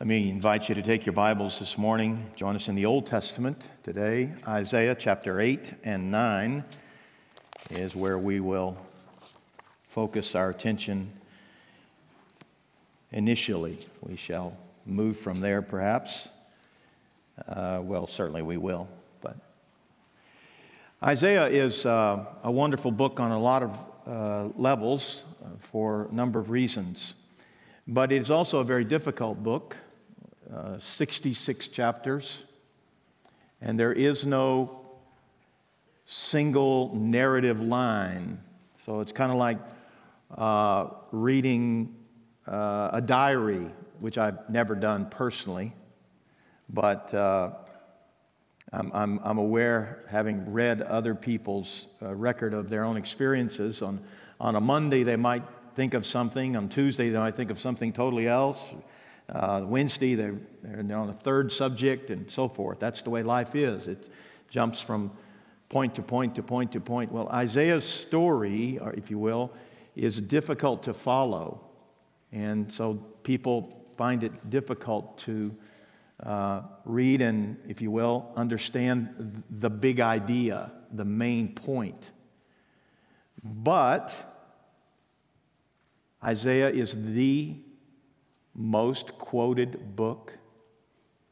Let me invite you to take your Bibles this morning. Join us in the Old Testament today. Isaiah chapter 8 and 9 is where we will focus our attention initially. We shall move from there perhaps. Uh, well, certainly we will. But Isaiah is uh, a wonderful book on a lot of uh, levels uh, for a number of reasons. But it's also a very difficult book uh, 66 chapters, and there is no single narrative line. So it's kind of like uh, reading uh, a diary, which I've never done personally, but uh, I'm, I'm, I'm, aware, having read other people's uh, record of their own experiences, on, on a Monday they might think of something, on Tuesday they might think of something totally else. Uh, Wednesday, they're, they're on a third subject and so forth. That's the way life is. It jumps from point to point to point to point. Well, Isaiah's story, or if you will, is difficult to follow. And so people find it difficult to uh, read and, if you will, understand the big idea, the main point. But Isaiah is the most quoted book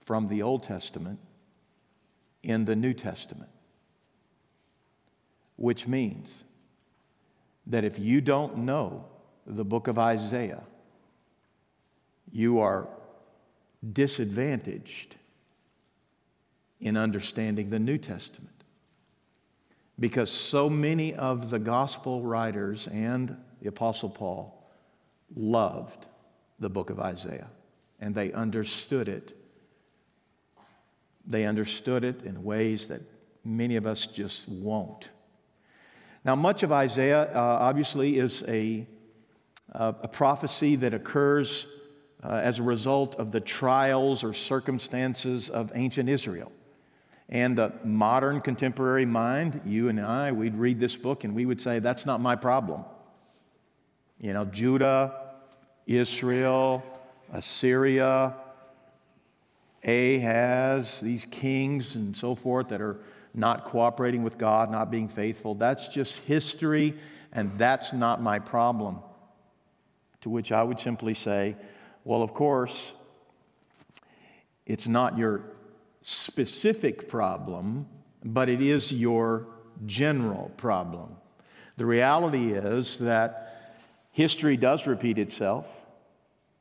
from the Old Testament in the New Testament. Which means that if you don't know the book of Isaiah, you are disadvantaged in understanding the New Testament. Because so many of the gospel writers and the Apostle Paul loved the book of Isaiah, and they understood it. They understood it in ways that many of us just won't. Now, much of Isaiah uh, obviously is a, uh, a prophecy that occurs uh, as a result of the trials or circumstances of ancient Israel. And the modern contemporary mind, you and I, we'd read this book and we would say, that's not my problem. You know, Judah Israel, Assyria, Ahaz, these kings and so forth that are not cooperating with God, not being faithful. That's just history, and that's not my problem. To which I would simply say, well, of course, it's not your specific problem, but it is your general problem. The reality is that History does repeat itself,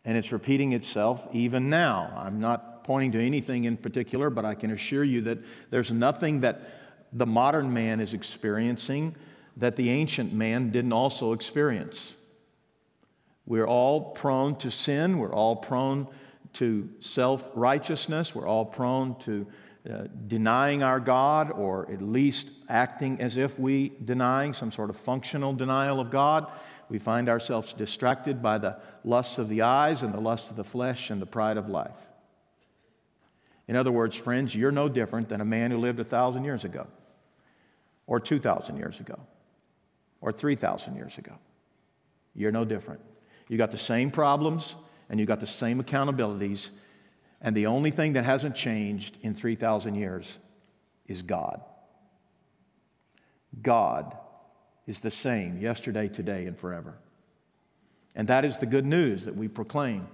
and it's repeating itself even now. I'm not pointing to anything in particular, but I can assure you that there's nothing that the modern man is experiencing that the ancient man didn't also experience. We're all prone to sin, we're all prone to self righteousness, we're all prone to uh, denying our God, or at least acting as if we denying some sort of functional denial of God we find ourselves distracted by the lusts of the eyes and the lusts of the flesh and the pride of life. In other words, friends, you're no different than a man who lived a thousand years ago, or 2,000 years ago, or 3,000 years ago. You're no different. You got the same problems and you got the same accountabilities, and the only thing that hasn't changed in 3,000 years is God. God is the same yesterday, today, and forever. And that is the good news that we proclaim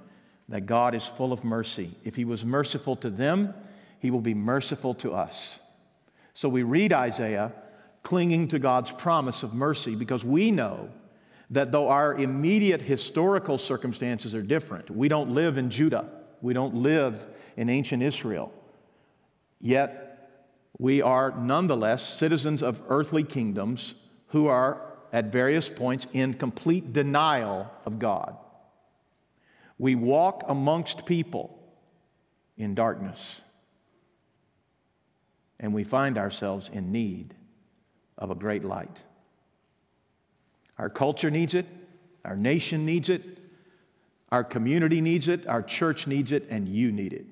that God is full of mercy. If He was merciful to them, He will be merciful to us. So we read Isaiah clinging to God's promise of mercy because we know that though our immediate historical circumstances are different, we don't live in Judah, we don't live in ancient Israel, yet we are nonetheless citizens of earthly kingdoms who are at various points in complete denial of God. We walk amongst people in darkness, and we find ourselves in need of a great light. Our culture needs it, our nation needs it, our community needs it, our church needs it, and you need it.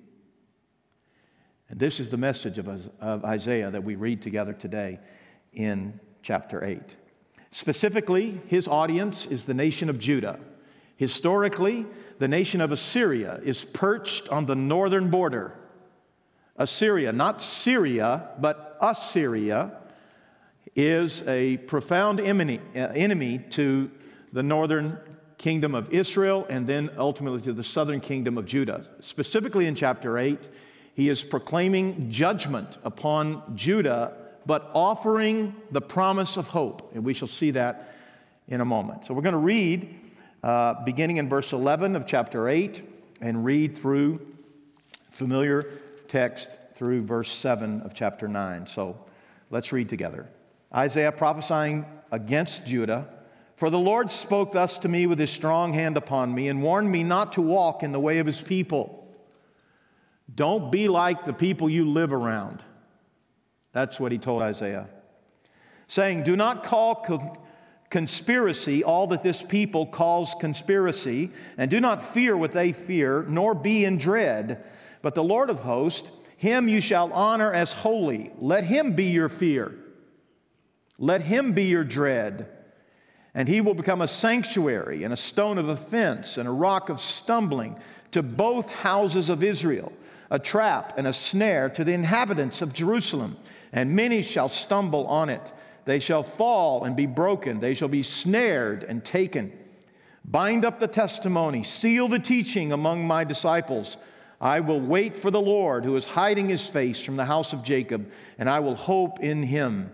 And this is the message of, Isaiah that we read together today in chapter 8. Specifically, his audience is the nation of Judah. Historically, the nation of Assyria is perched on the northern border. Assyria, not Syria, but Assyria, is a profound enemy, uh, to the northern kingdom of Israel and then ultimately to the southern kingdom of Judah. Specifically in chapter 8, he is proclaiming judgment upon Judah, but offering the promise of hope. And we shall see that in a moment. So we're going to read uh, beginning in verse 11 of chapter 8 and read through familiar text through verse 7 of chapter 9. So let's read together. Isaiah prophesying against Judah. For the Lord spoke thus to me with his strong hand upon me and warned me not to walk in the way of his people. Don't be like the people you live around. That's what he told Isaiah. Saying, Do not call conspiracy all that this people calls conspiracy, and do not fear what they fear, nor be in dread. But the Lord of hosts, him you shall honor as holy. Let him be your fear. Let him be your dread. And he will become a sanctuary and a stone of offense and a rock of stumbling to both houses of Israel, a trap and a snare to the inhabitants of Jerusalem. And many shall stumble on it. They shall fall and be broken. They shall be snared and taken. Bind up the testimony, seal the teaching among my disciples. I will wait for the Lord who is hiding his face from the house of Jacob, and I will hope in him.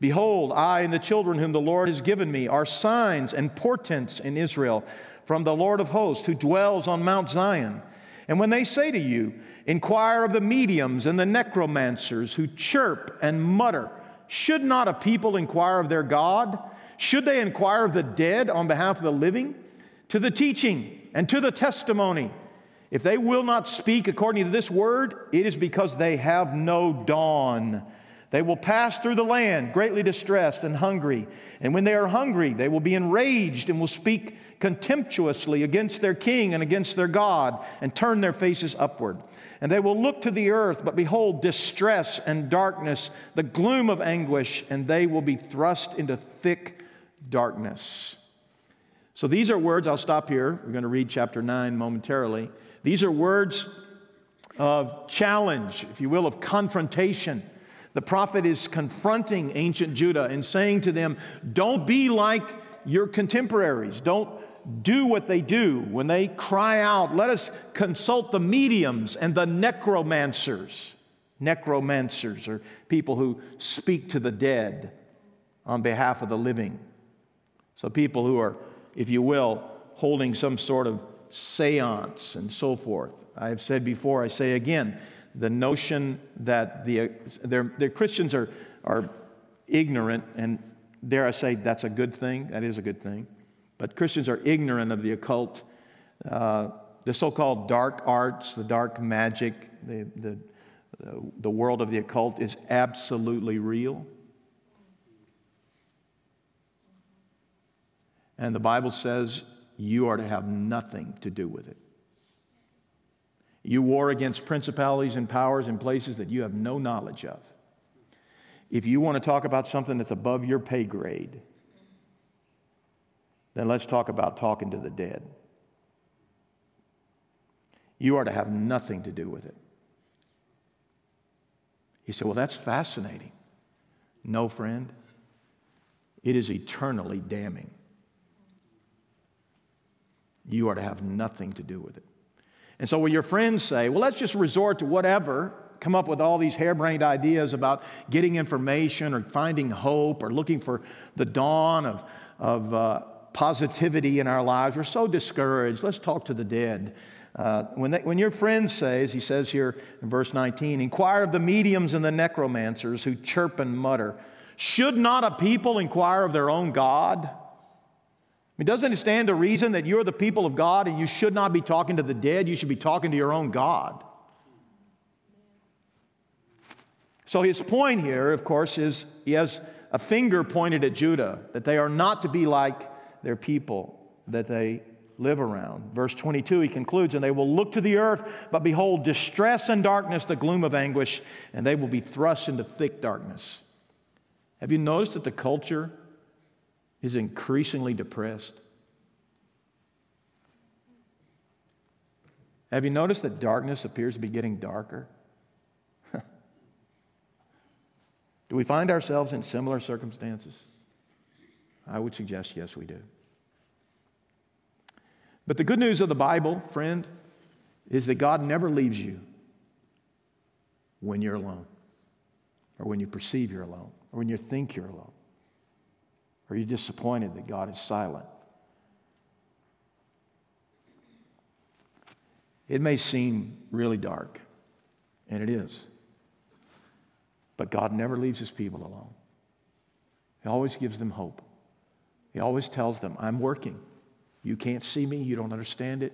Behold, I and the children whom the Lord has given me are signs and portents in Israel from the Lord of hosts who dwells on Mount Zion. And when they say to you, Inquire of the mediums and the necromancers who chirp and mutter, should not a people inquire of their God? Should they inquire of the dead on behalf of the living? To the teaching and to the testimony. If they will not speak according to this word, it is because they have no dawn. They will pass through the land greatly distressed and hungry. And when they are hungry, they will be enraged and will speak contemptuously against their king and against their God and turn their faces upward. And they will look to the earth, but behold, distress and darkness, the gloom of anguish, and they will be thrust into thick darkness. So these are words, I'll stop here. We're going to read chapter 9 momentarily. These are words of challenge, if you will, of confrontation. The prophet is confronting ancient Judah and saying to them, Don't be like your contemporaries. Don't do what they do, when they cry out, let us consult the mediums and the necromancers. Necromancers are people who speak to the dead on behalf of the living. So, people who are, if you will, holding some sort of seance and so forth. I have said before, I say again, the notion that the, the Christians are, are ignorant, and dare I say that's a good thing, that is a good thing. But Christians are ignorant of the occult, uh, the so called dark arts, the dark magic, the, the, the world of the occult is absolutely real. And the Bible says you are to have nothing to do with it. You war against principalities and powers in places that you have no knowledge of. If you want to talk about something that's above your pay grade, then let's talk about talking to the dead. You are to have nothing to do with it. He said, Well, that's fascinating. No, friend, it is eternally damning. You are to have nothing to do with it. And so when your friends say, Well, let's just resort to whatever, come up with all these harebrained ideas about getting information or finding hope or looking for the dawn of, of uh, positivity in our lives. We're so discouraged. Let's talk to the dead. Uh, when, they, when your friend says, he says here in verse 19, inquire of the mediums and the necromancers who chirp and mutter. Should not a people inquire of their own God? I mean, doesn't it stand to reason that you're the people of God and you should not be talking to the dead? You should be talking to your own God. So his point here, of course, is he has a finger pointed at Judah, that they are not to be like their people that they live around. Verse 22, he concludes, and they will look to the earth, but behold, distress and darkness, the gloom of anguish, and they will be thrust into thick darkness. Have you noticed that the culture is increasingly depressed? Have you noticed that darkness appears to be getting darker? do we find ourselves in similar circumstances? I would suggest yes, we do. But the good news of the Bible, friend, is that God never leaves you when you're alone, or when you perceive you're alone, or when you think you're alone, or you're disappointed that God is silent. It may seem really dark, and it is. But God never leaves his people alone. He always gives them hope. He always tells them, I'm working. You can't see me, you don't understand it,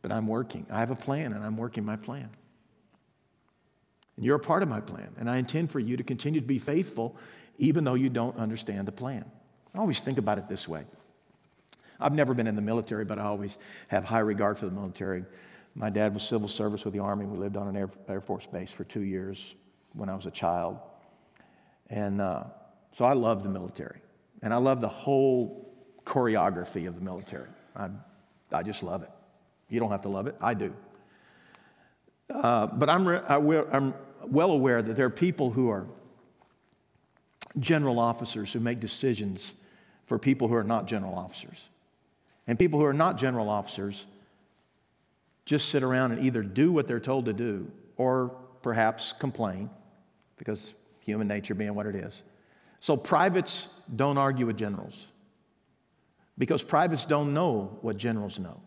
but I'm working. I have a plan, and I'm working my plan. And you're a part of my plan, and I intend for you to continue to be faithful even though you don't understand the plan. I always think about it this way. I've never been in the military, but I always have high regard for the military. My dad was civil service with the Army. We lived on an Air, Air Force base for two years when I was a child. And uh, so I love the military. And I love the whole choreography of the military. I, I just love it. You don't have to love it, I do. Uh, but I'm, re- I'm well aware that there are people who are general officers who make decisions for people who are not general officers. And people who are not general officers just sit around and either do what they're told to do or perhaps complain because human nature being what it is. So privates don't argue with generals because privates don't know what generals know.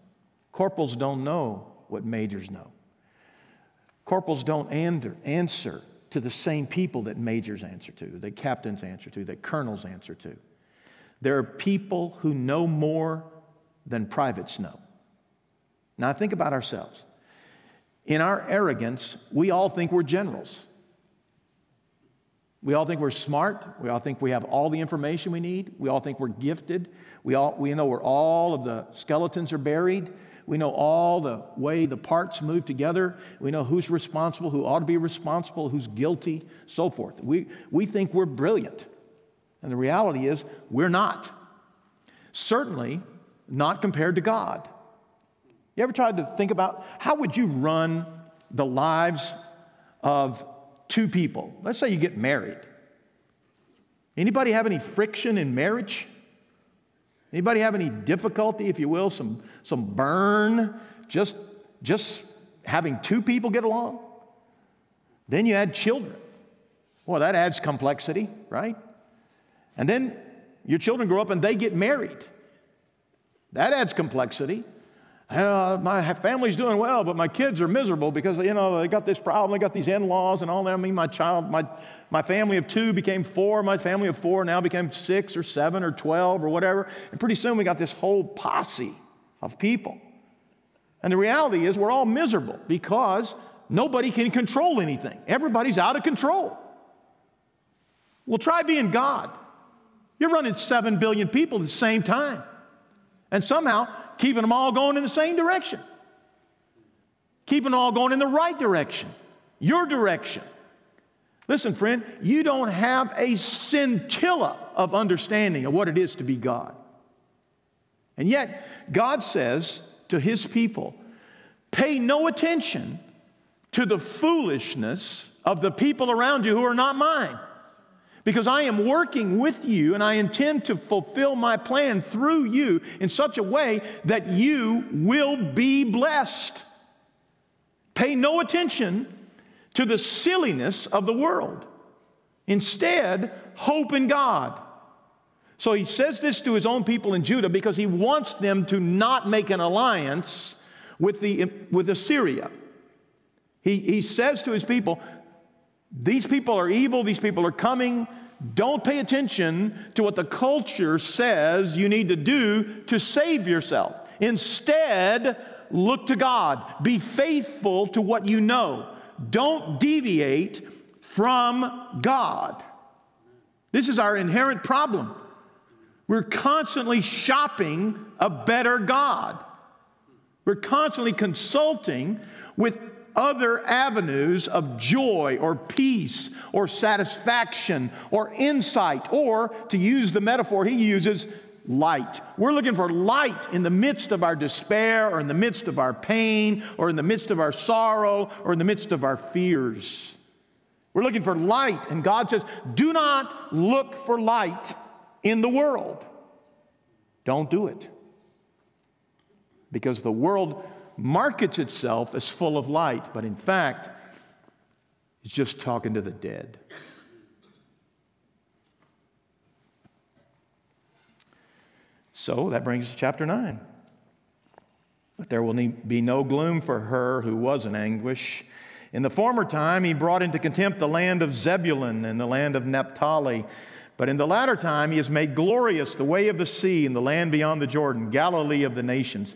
Corporals don't know what majors know. Corporals don't answer to the same people that majors answer to, that captains answer to, that colonels answer to. There are people who know more than privates know. Now, think about ourselves. In our arrogance, we all think we're generals. We all think we're smart. We all think we have all the information we need. We all think we're gifted. We, all, we know where all of the skeletons are buried. We know all the way the parts move together. We know who's responsible, who ought to be responsible, who's guilty, so forth. We, we think we're brilliant. And the reality is, we're not. Certainly not compared to God. You ever tried to think about how would you run the lives of two people? Let's say you get married. Anybody have any friction in marriage? Anybody have any difficulty, if you will, some, some burn, just, just having two people get along? Then you add children. Well, that adds complexity, right? And then your children grow up and they get married. That adds complexity. Uh, my family's doing well, but my kids are miserable because, you know, they got this problem, they got these in-laws and all that. I mean, my child, my, my family of two became four, my family of four now became six or seven or 12 or whatever. And pretty soon we got this whole posse of people. And the reality is we're all miserable because nobody can control anything. Everybody's out of control. Well, try being God. You're running 7 billion people at the same time. And somehow keeping them all going in the same direction, keeping them all going in the right direction, your direction. Listen, friend, you don't have a scintilla of understanding of what it is to be God. And yet, God says to his people, pay no attention to the foolishness of the people around you who are not mine because I am working with you and I intend to fulfill my plan through you in such a way that you will be blessed. Pay no attention to the silliness of the world. Instead, hope in God. So he says this to his own people in Judah because he wants them to not make an alliance with, the, with Assyria. He, he says to his people, these people are evil, these people are coming. Don't pay attention to what the culture says you need to do to save yourself. Instead, look to God. Be faithful to what you know. Don't deviate from God. This is our inherent problem. We're constantly shopping a better God. We're constantly consulting with other avenues of joy or peace or satisfaction or insight, or to use the metaphor he uses, light. We're looking for light in the midst of our despair or in the midst of our pain or in the midst of our sorrow or in the midst of our fears. We're looking for light, and God says, Do not look for light in the world. Don't do it. Because the world markets itself as full of light, but in fact, it's just talking to the dead. So that brings us to chapter 9. But there will be no gloom for her who was in anguish. In the former time, he brought into contempt the land of Zebulun and the land of Naphtali. But in the latter time, he has made glorious the way of the sea and the land beyond the Jordan, Galilee of the nations.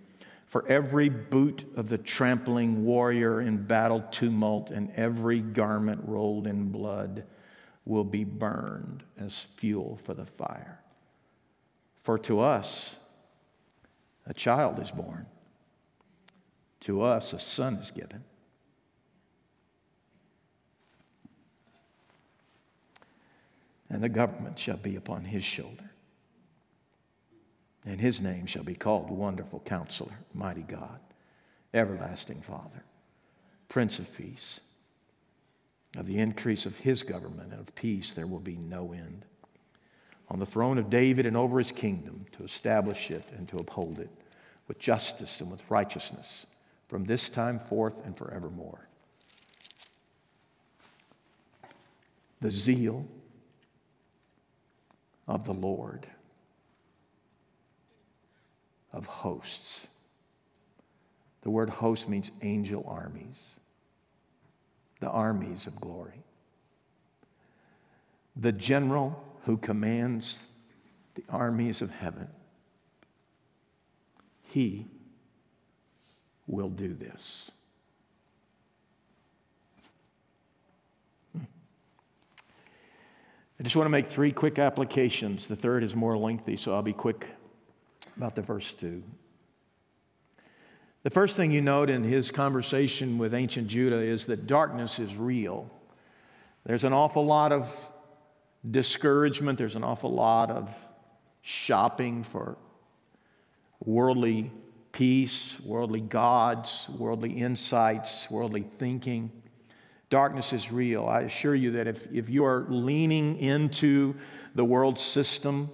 For every boot of the trampling warrior in battle tumult and every garment rolled in blood will be burned as fuel for the fire. For to us a child is born, to us a son is given. And the government shall be upon his shoulder. And his name shall be called Wonderful Counselor, Mighty God, Everlasting Father, Prince of Peace. Of the increase of his government and of peace, there will be no end on the throne of David and over his kingdom to establish it and to uphold it with justice and with righteousness from this time forth and forevermore. The zeal of the Lord of hosts. The word host means angel armies, the armies of glory. The general who commands the armies of heaven. He will do this. Hmm. I just want to make three quick applications. The third is more lengthy, so I'll be quick about the verse 2. The first thing you note in his conversation with ancient Judah is that darkness is real. There's an awful lot of discouragement. There's an awful lot of shopping for worldly peace, worldly gods, worldly insights, worldly thinking. Darkness is real. I assure you that if, if you are leaning into the world system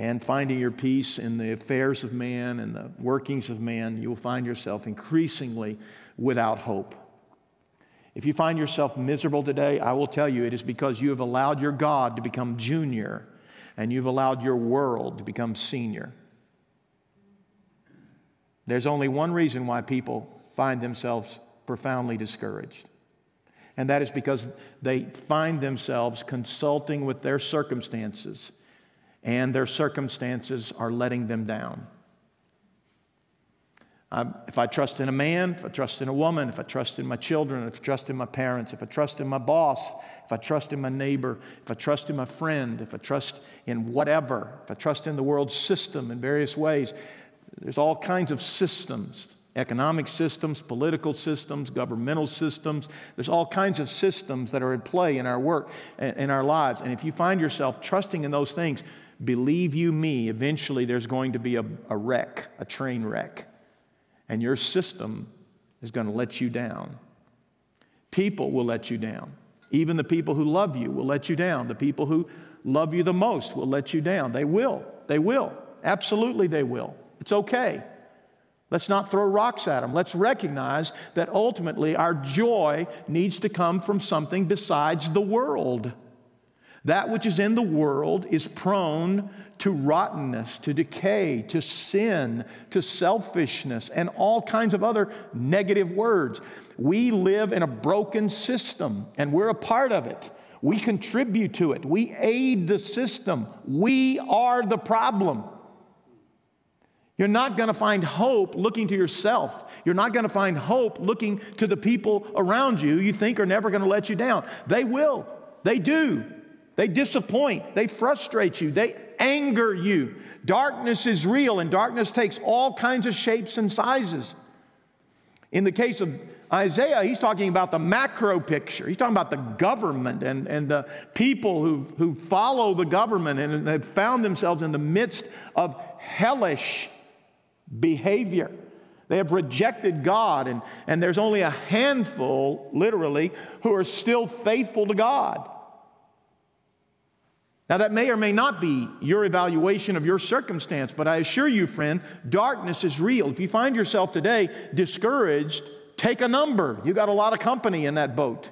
and finding your peace in the affairs of man and the workings of man, you will find yourself increasingly without hope. If you find yourself miserable today, I will tell you it is because you have allowed your God to become junior and you've allowed your world to become senior. There's only one reason why people find themselves profoundly discouraged, and that is because they find themselves consulting with their circumstances, and their circumstances are letting them down. Um, if I trust in a man, if I trust in a woman, if I trust in my children, if I trust in my parents, if I trust in my boss, if I trust in my neighbor, if I trust in my friend, if I trust in whatever, if I trust in the world system in various ways, there's all kinds of systems economic systems, political systems, governmental systems. There's all kinds of systems that are at play in our work, in our lives. And if you find yourself trusting in those things, believe you me, eventually there's going to be a, a wreck, a train wreck and your system is going to let you down. People will let you down. Even the people who love you will let you down. The people who love you the most will let you down. They will. They will. Absolutely, they will. It's okay. Let's not throw rocks at them. Let's recognize that ultimately our joy needs to come from something besides the world. That which is in the world is prone to rottenness, to decay, to sin, to selfishness, and all kinds of other negative words. We live in a broken system, and we're a part of it. We contribute to it, we aid the system. We are the problem. You're not going to find hope looking to yourself. You're not going to find hope looking to the people around you you think are never going to let you down. They will. They do. They disappoint. They frustrate you. They anger you. Darkness is real, and darkness takes all kinds of shapes and sizes. In the case of Isaiah, he's talking about the macro picture. He's talking about the government and, and the people who, who follow the government and have found themselves in the midst of hellish behavior. They have rejected God, and, and there's only a handful, literally, who are still faithful to God. Now, that may or may not be your evaluation of your circumstance, but I assure you, friend, darkness is real. If you find yourself today discouraged, take a number. You got a lot of company in that boat.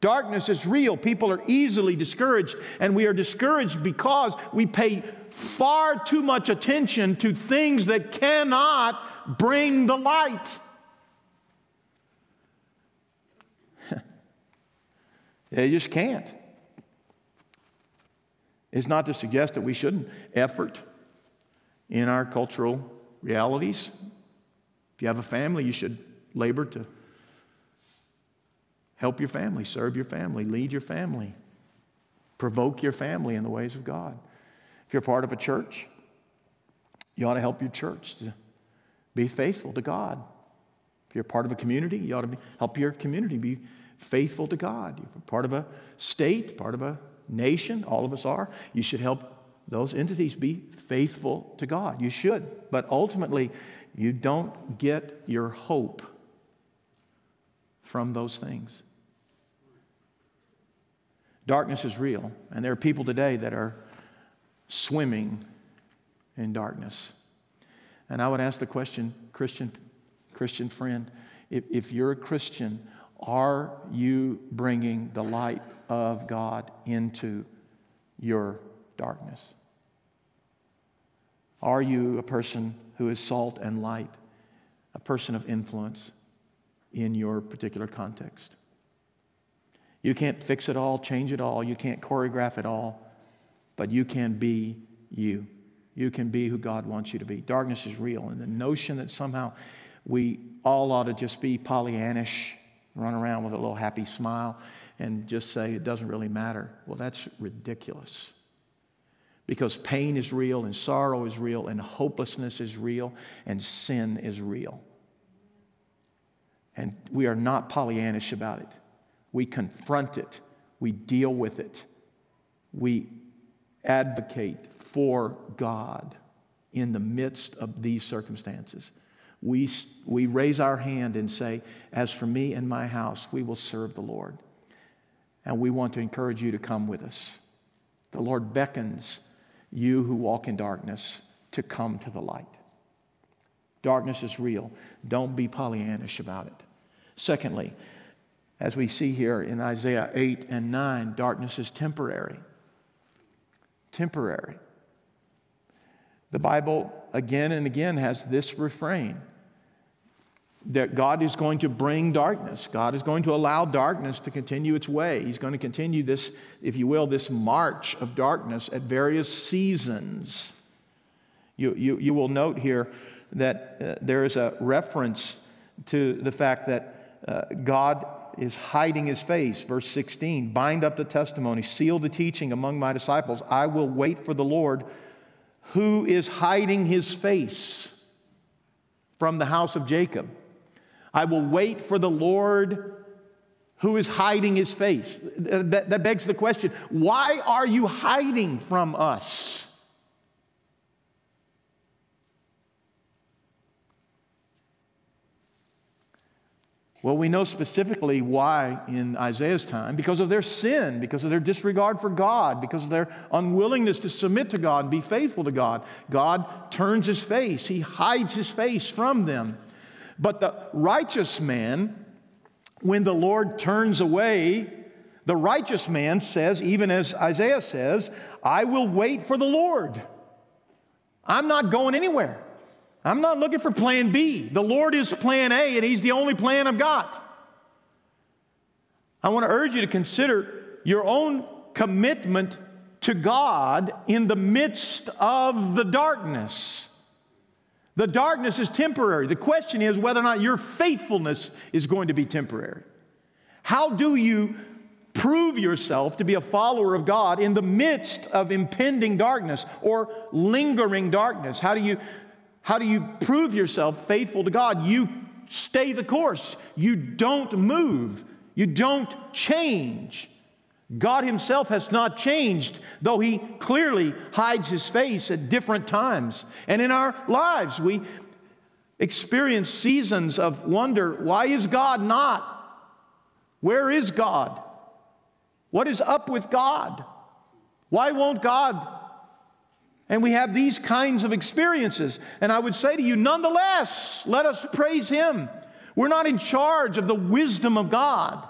Darkness is real. People are easily discouraged, and we are discouraged because we pay far too much attention to things that cannot bring the light. they just can't. It's not to suggest that we shouldn't effort in our cultural realities. If you have a family, you should labor to help your family, serve your family, lead your family, provoke your family in the ways of God. If you're part of a church, you ought to help your church to be faithful to God. If you're part of a community, you ought to be, help your community be faithful to God. If You're part of a state, part of a nation, all of us are, you should help those entities be faithful to God. You should. But ultimately, you don't get your hope from those things. Darkness is real, and there are people today that are swimming in darkness. And I would ask the question, Christian, Christian friend, if, if you're a Christian, are you bringing the light of God into your darkness? Are you a person who is salt and light, a person of influence in your particular context? You can't fix it all, change it all, you can't choreograph it all, but you can be you. You can be who God wants you to be. Darkness is real, and the notion that somehow we all ought to just be Pollyannish run around with a little happy smile and just say it doesn't really matter. Well, that's ridiculous. Because pain is real, and sorrow is real, and hopelessness is real, and sin is real. And we are not Pollyannish about it. We confront it, we deal with it, we advocate for God in the midst of these circumstances we, we raise our hand and say, As for me and my house, we will serve the Lord. And we want to encourage you to come with us. The Lord beckons you who walk in darkness to come to the light. Darkness is real. Don't be Pollyannish about it. Secondly, as we see here in Isaiah 8 and 9, darkness is temporary. Temporary. The Bible again and again has this refrain that God is going to bring darkness. God is going to allow darkness to continue its way. He's going to continue this, if you will, this march of darkness at various seasons. You, you, you will note here that uh, there is a reference to the fact that uh, God is hiding his face. Verse 16 bind up the testimony, seal the teaching among my disciples. I will wait for the Lord who is hiding his face from the house of Jacob. I will wait for the Lord who is hiding his face. That, that begs the question why are you hiding from us? Well, we know specifically why in Isaiah's time because of their sin, because of their disregard for God, because of their unwillingness to submit to God and be faithful to God. God turns his face, he hides his face from them. But the righteous man, when the Lord turns away, the righteous man says, even as Isaiah says, I will wait for the Lord. I'm not going anywhere. I'm not looking for plan B. The Lord is plan A, and He's the only plan I've got. I want to urge you to consider your own commitment to God in the midst of the darkness. The darkness is temporary. The question is whether or not your faithfulness is going to be temporary. How do you prove yourself to be a follower of God in the midst of impending darkness or lingering darkness? How do you, how do you prove yourself faithful to God? You stay the course, you don't move, you don't change. God Himself has not changed, though He clearly hides His face at different times. And in our lives, we experience seasons of wonder why is God not? Where is God? What is up with God? Why won't God? And we have these kinds of experiences. And I would say to you, nonetheless, let us praise Him. We're not in charge of the wisdom of God.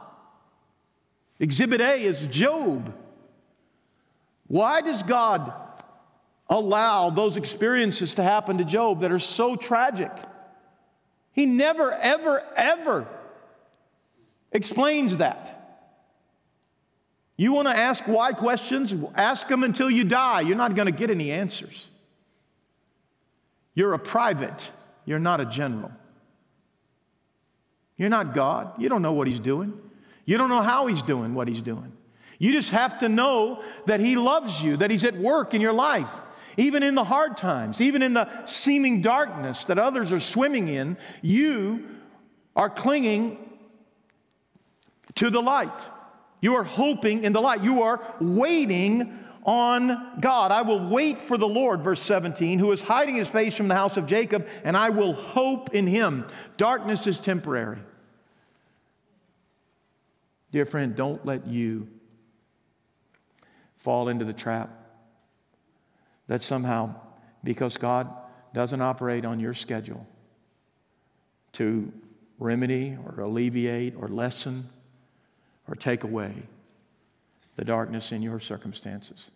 Exhibit A is Job. Why does God allow those experiences to happen to Job that are so tragic? He never, ever, ever explains that. You want to ask why questions? Ask them until you die. You're not going to get any answers. You're a private, you're not a general. You're not God. You don't know what He's doing. You don't know how He's doing what He's doing. You just have to know that He loves you, that He's at work in your life. Even in the hard times, even in the seeming darkness that others are swimming in, you are clinging to the light. You are hoping in the light. You are waiting on God. I will wait for the Lord, verse 17, who is hiding his face from the house of Jacob, and I will hope in him. Darkness is temporary. Dear friend, don't let you fall into the trap that somehow, because God doesn't operate on your schedule to remedy or alleviate or lessen or take away the darkness in your circumstances.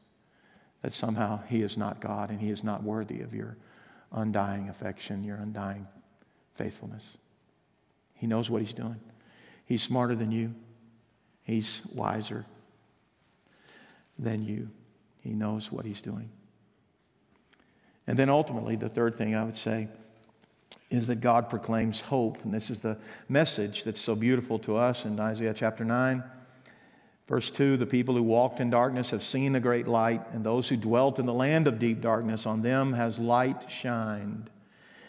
That somehow He is not God and He is not worthy of your undying affection, your undying faithfulness. He knows what He's doing. He's smarter than you, He's wiser than you. He knows what He's doing. And then ultimately, the third thing I would say is that God proclaims hope. And this is the message that's so beautiful to us in Isaiah chapter 9. Verse 2 The people who walked in darkness have seen the great light, and those who dwelt in the land of deep darkness, on them has light shined.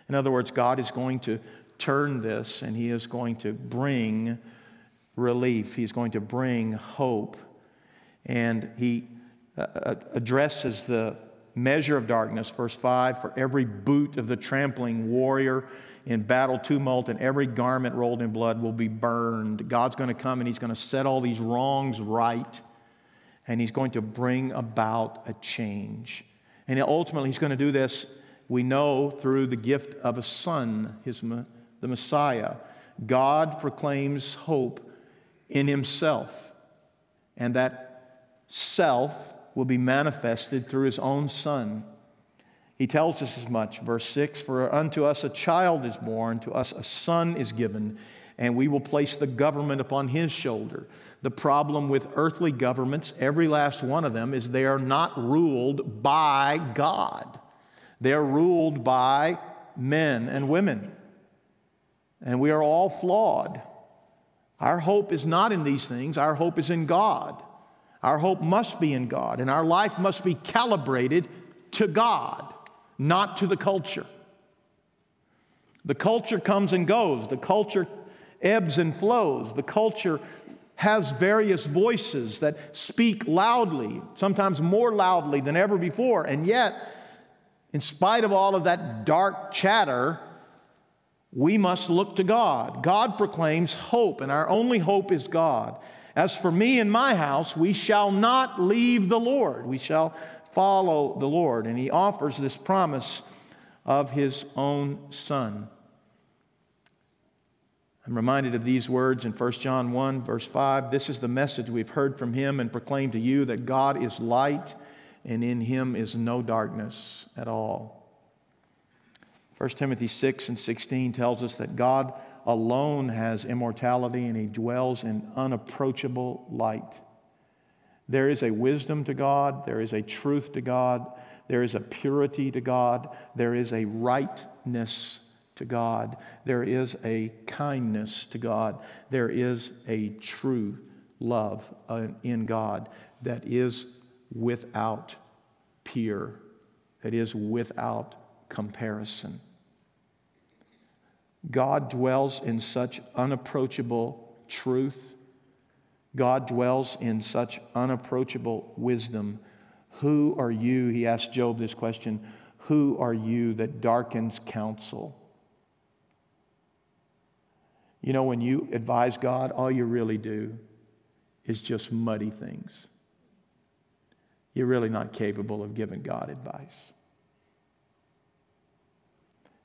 In other words, God is going to turn this and He is going to bring relief, He's going to bring hope. And He uh, uh, addresses the measure of darkness, verse 5 for every boot of the trampling warrior in battle tumult and every garment rolled in blood will be burned. God's going to come and He's going to set all these wrongs right and He's going to bring about a change. And ultimately, He's going to do this, we know, through the gift of a son, his, the Messiah. God proclaims hope in Himself, and that self will be manifested through his own Son. He tells us as much, verse 6 For unto us a child is born, to us a son is given, and we will place the government upon his shoulder. The problem with earthly governments, every last one of them, is they are not ruled by God. They are ruled by men and women. And we are all flawed. Our hope is not in these things, our hope is in God. Our hope must be in God, and our life must be calibrated to God, not to the culture. The culture comes and goes, the culture ebbs and flows, the culture has various voices that speak loudly, sometimes more loudly than ever before, and yet, in spite of all of that dark chatter, we must look to God. God proclaims hope, and our only hope is God. As for me and my house, we shall not leave the Lord. We shall follow the Lord. And he offers this promise of his own son. I'm reminded of these words in 1 John 1, verse 5. This is the message we've heard from him and proclaimed to you that God is light and in him is no darkness at all. 1 Timothy 6 and 16 tells us that God alone has immortality and he dwells in unapproachable light. There is a wisdom to God, there is a truth to God There is a purity to God. There is a rightness to God. There is a kindness to God. There is a true love uh, in God that is without peer, that is without comparison. God dwells in such unapproachable truth. God dwells in such unapproachable wisdom. Who are you? He asked Job this question Who are you that darkens counsel? You know, when you advise God, all you really do is just muddy things. You're really not capable of giving God advice.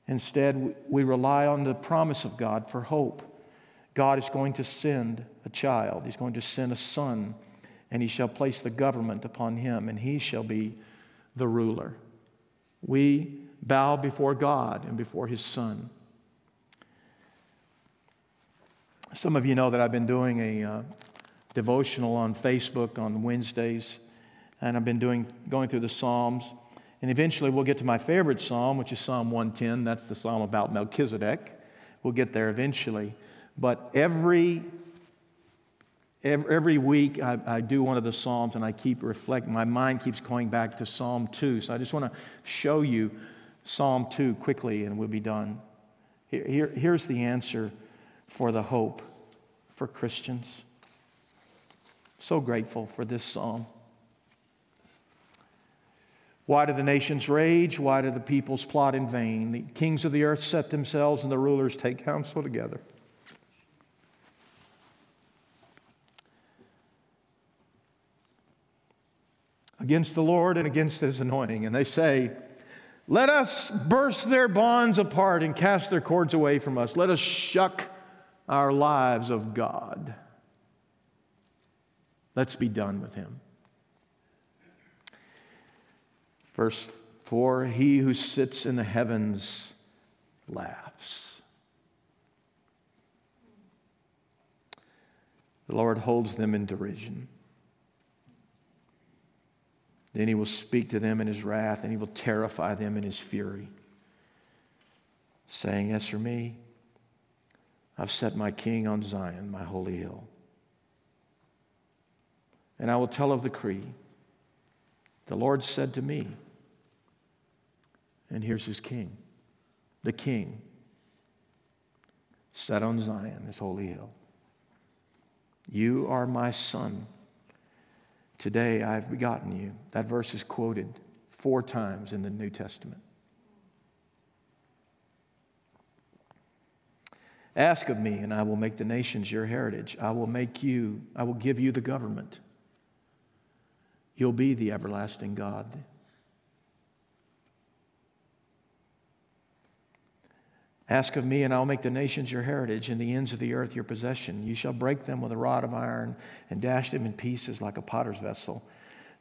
Instead, we rely on the promise of God for hope. God is going to send a child, He's going to send a son, and He shall place the government upon him, and He shall be the ruler. We bow before God and before His Son. Some of you know that I've been doing a uh, devotional on Facebook on Wednesdays, and I've been doing, going through the Psalms. And eventually we'll get to my favorite psalm, which is Psalm 110. That's the psalm about Melchizedek. We'll get there eventually. But every, every, week I, I do one of the psalms and I keep reflecting. My mind keeps going back to Psalm 2. So I just want to show you Psalm 2 quickly and we'll be done. Here, here, here's the answer for the hope for Christians. So grateful for this psalm. Why do the nations rage? Why do the peoples plot in vain? The kings of the earth set themselves and the rulers take counsel together. Against the Lord and against his anointing. And they say, Let us burst their bonds apart and cast their cords away from us. Let us shuck our lives of God. Let's be done with him. Verse 4 He who sits in the heavens laughs. The Lord holds them in derision. Then he will speak to them in his wrath, and he will terrify them in his fury, saying, As for me, I've set my king on Zion, my holy hill. And I will tell of the decree. The Lord said to me, and here's his king, the king, set on Zion, his holy hill. You are my son. Today I have begotten you. That verse is quoted four times in the New Testament. Ask of me, and I will make the nations your heritage. I will make you, I will give you the government. You'll be the everlasting God. Ask of me, and I'll make the nations your heritage and the ends of the earth your possession. You shall break them with a rod of iron and dash them in pieces like a potter's vessel.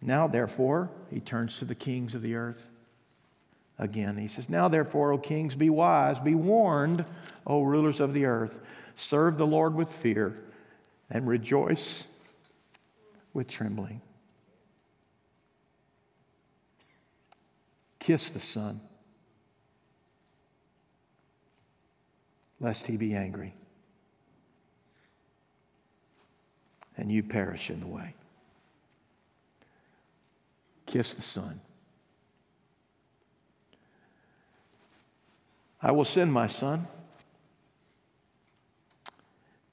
Now, therefore, he turns to the kings of the earth again. He says, Now, therefore, O kings, be wise, be warned, O rulers of the earth. Serve the Lord with fear and rejoice with trembling. Kiss the Son lest he be angry and you perish in the way. Kiss the Son. I will send my son,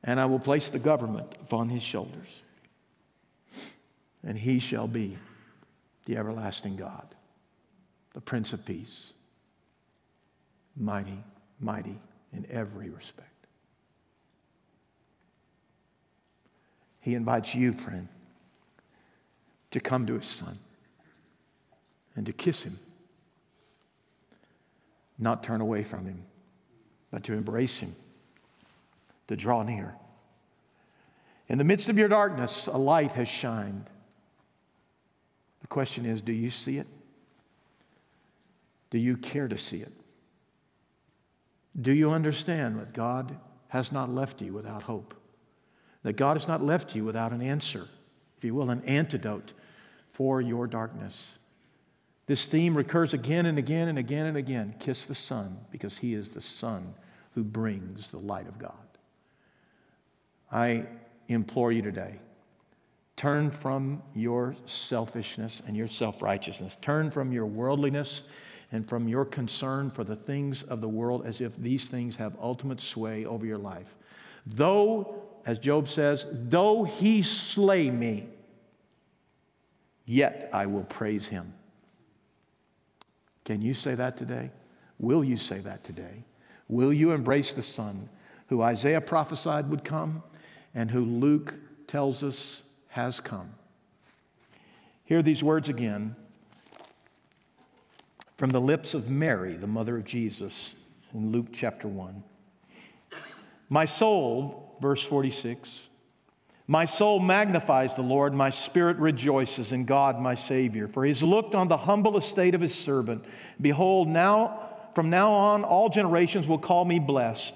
and I will place the government upon his shoulders, and he shall be the everlasting God, the Prince of Peace, mighty, mighty in every respect. He invites you, friend, to come to his son and to kiss him, not turn away from him, but to embrace him, to draw near. In the midst of your darkness, a light has shined. The question is do you see it? Do you care to see it? Do you understand that God has not left you without hope? That God has not left you without an answer, if you will, an antidote for your darkness. This theme recurs again and again and again and again. Kiss the Son, because He is the Son who brings the light of God. I implore you today turn from your selfishness and your self righteousness, turn from your worldliness and from your concern for the things of the world as if these things have ultimate sway over your life. Though, as Job says, though he slay me, yet I will praise him. Can you say that today? Will you say that today? Will you embrace the Son who Isaiah prophesied would come and who Luke tells us has come? Hear these words again from the lips of Mary, the mother of Jesus, in Luke chapter 1. My soul, verse 46, my soul magnifies the Lord, my spirit rejoices in God my Savior, for he has looked on the humble estate of his servant. Behold, now from now on all generations will call me blessed.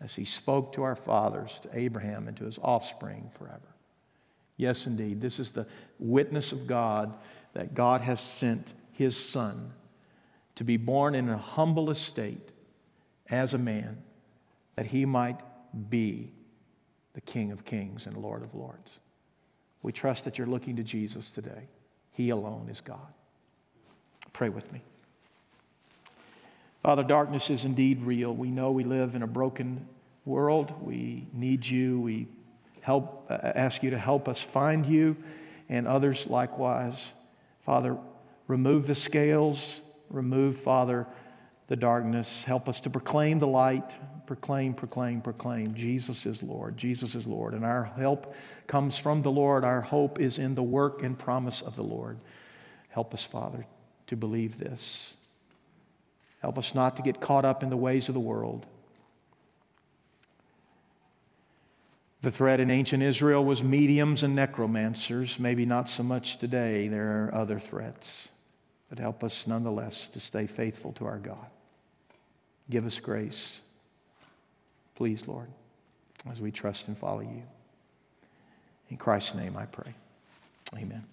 as he spoke to our fathers, to Abraham, and to his offspring forever. Yes, indeed, this is the witness of God that God has sent his son to be born in a humble estate as a man, that he might be the King of kings and Lord of lords. We trust that you're looking to Jesus today. He alone is God. Pray with me. Father, darkness is indeed real. We know we live in a broken world. We need you. We help, uh, ask you to help us find you and others likewise. Father, remove the scales, remove, Father, the darkness. Help us to proclaim the light. Proclaim, proclaim, proclaim. Jesus is Lord. Jesus is Lord. And our help comes from the Lord. Our hope is in the work and promise of the Lord. Help us, Father, to believe this. Help us not to get caught up in the ways of the world. The threat in ancient Israel was mediums and necromancers. Maybe not so much today. There are other threats. But help us nonetheless to stay faithful to our God. Give us grace. Please, Lord, as we trust and follow you. In Christ's name I pray. Amen.